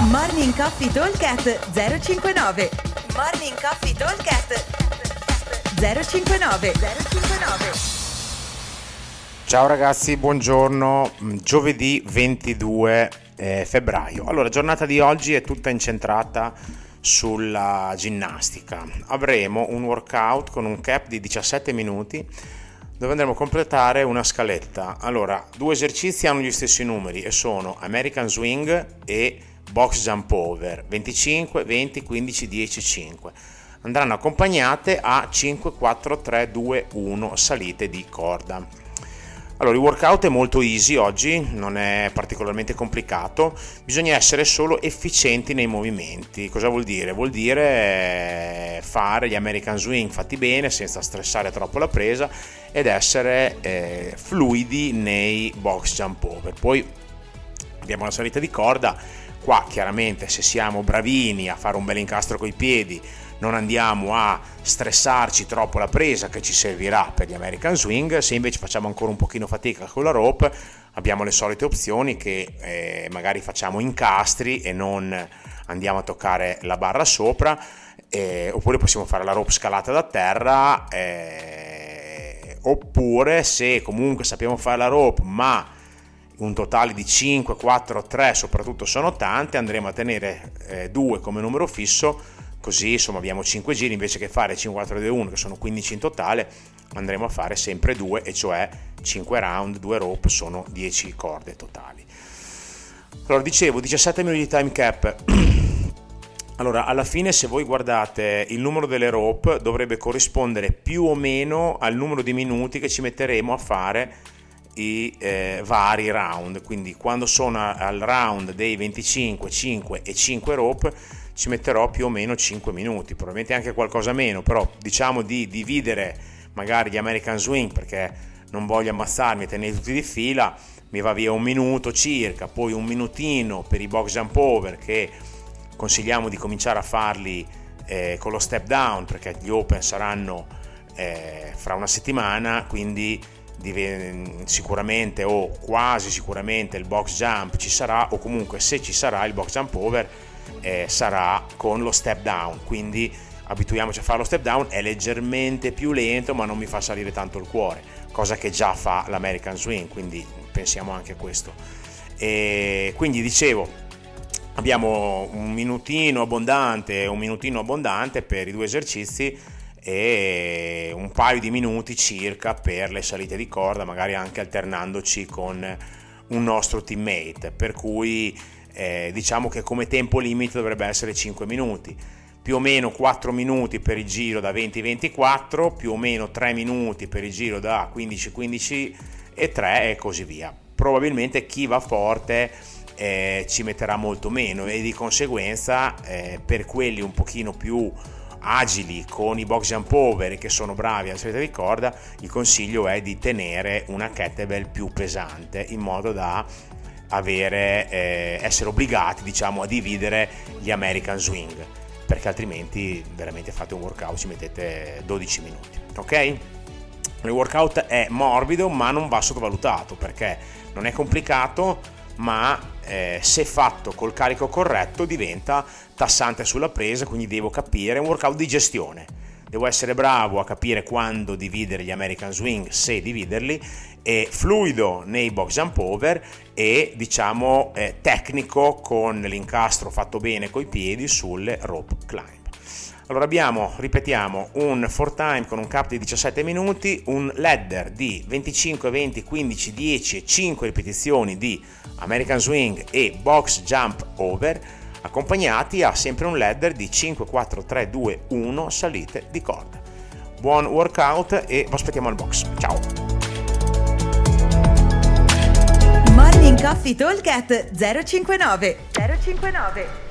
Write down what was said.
Morning Coffee Talkcast 059 Morning Coffee Talkcast 059 059 Ciao ragazzi, buongiorno. Giovedì 22 eh, febbraio. Allora, la giornata di oggi è tutta incentrata sulla ginnastica. Avremo un workout con un cap di 17 minuti dove andremo a completare una scaletta. Allora, due esercizi hanno gli stessi numeri e sono American Swing e Box Jump Over 25, 20, 15, 10, 5. Andranno accompagnate a 5, 4, 3, 2, 1 salite di corda. Allora, il workout è molto easy oggi, non è particolarmente complicato, bisogna essere solo efficienti nei movimenti. Cosa vuol dire? Vuol dire fare gli American Swing fatti bene, senza stressare troppo la presa ed essere eh, fluidi nei box jump over. Poi abbiamo la salita di corda, qua chiaramente se siamo bravini a fare un bel incastro coi piedi, non andiamo a stressarci troppo la presa che ci servirà per gli American Swing, se invece facciamo ancora un pochino fatica con la rope abbiamo le solite opzioni che eh, magari facciamo incastri e non andiamo a toccare la barra sopra, eh, oppure possiamo fare la rope scalata da terra, eh, oppure se comunque sappiamo fare la rope ma un totale di 5, 4, 3 soprattutto sono tante, andremo a tenere 2 eh, come numero fisso così insomma abbiamo 5 giri invece che fare 5 4 2 1 che sono 15 in totale andremo a fare sempre 2 e cioè 5 round 2 rope sono 10 corde totali. Allora dicevo 17 minuti di time cap. Allora alla fine se voi guardate il numero delle rope dovrebbe corrispondere più o meno al numero di minuti che ci metteremo a fare i eh, vari round. Quindi quando sono al round dei 25 5 e 5 rope ci metterò più o meno 5 minuti, probabilmente anche qualcosa meno, però diciamo di dividere magari gli American Swing perché non voglio ammazzarmi e tenere tutti di fila, mi va via un minuto circa, poi un minutino per i box jump over che consigliamo di cominciare a farli eh, con lo step down perché gli open saranno eh, fra una settimana, quindi sicuramente o quasi sicuramente il box jump ci sarà o comunque se ci sarà il box jump over eh, sarà con lo step down, quindi abituiamoci a fare lo step down, è leggermente più lento ma non mi fa salire tanto il cuore, cosa che già fa l'American Swing, quindi pensiamo anche a questo. E quindi dicevo, abbiamo un minutino abbondante, un minutino abbondante per i due esercizi e un paio di minuti circa per le salite di corda, magari anche alternandoci con un nostro teammate, per cui eh, diciamo che come tempo limite dovrebbe essere 5 minuti. Più o meno 4 minuti per il giro da 20-24 più o meno 3 minuti per il giro da 15-15 e 3 e così via. Probabilmente chi va forte eh, ci metterà molto meno e di conseguenza eh, per quelli un pochino più agili con i box jump over che sono bravi alla salita di corda il consiglio è di tenere una kettlebell più pesante in modo da avere, eh, essere obbligati diciamo, a dividere gli American Swing perché altrimenti veramente fate un workout ci mettete 12 minuti ok? il workout è morbido ma non va sottovalutato perché non è complicato ma eh, se fatto col carico corretto diventa tassante sulla presa quindi devo capire un workout di gestione devo essere bravo a capire quando dividere gli American Swing, se dividerli, e fluido nei box jump over e diciamo eh, tecnico con l'incastro fatto bene coi piedi sulle rope climb. Allora abbiamo, ripetiamo, un 4 time con un cap di 17 minuti, un ladder di 25, 20, 15, 10 e 5 ripetizioni di American Swing e box jump over accompagnati a sempre un ladder di 5, 4, 3, 2, 1 salite di corda. Buon workout e vi aspettiamo al box. Ciao! Morning Coffee Talk 059 059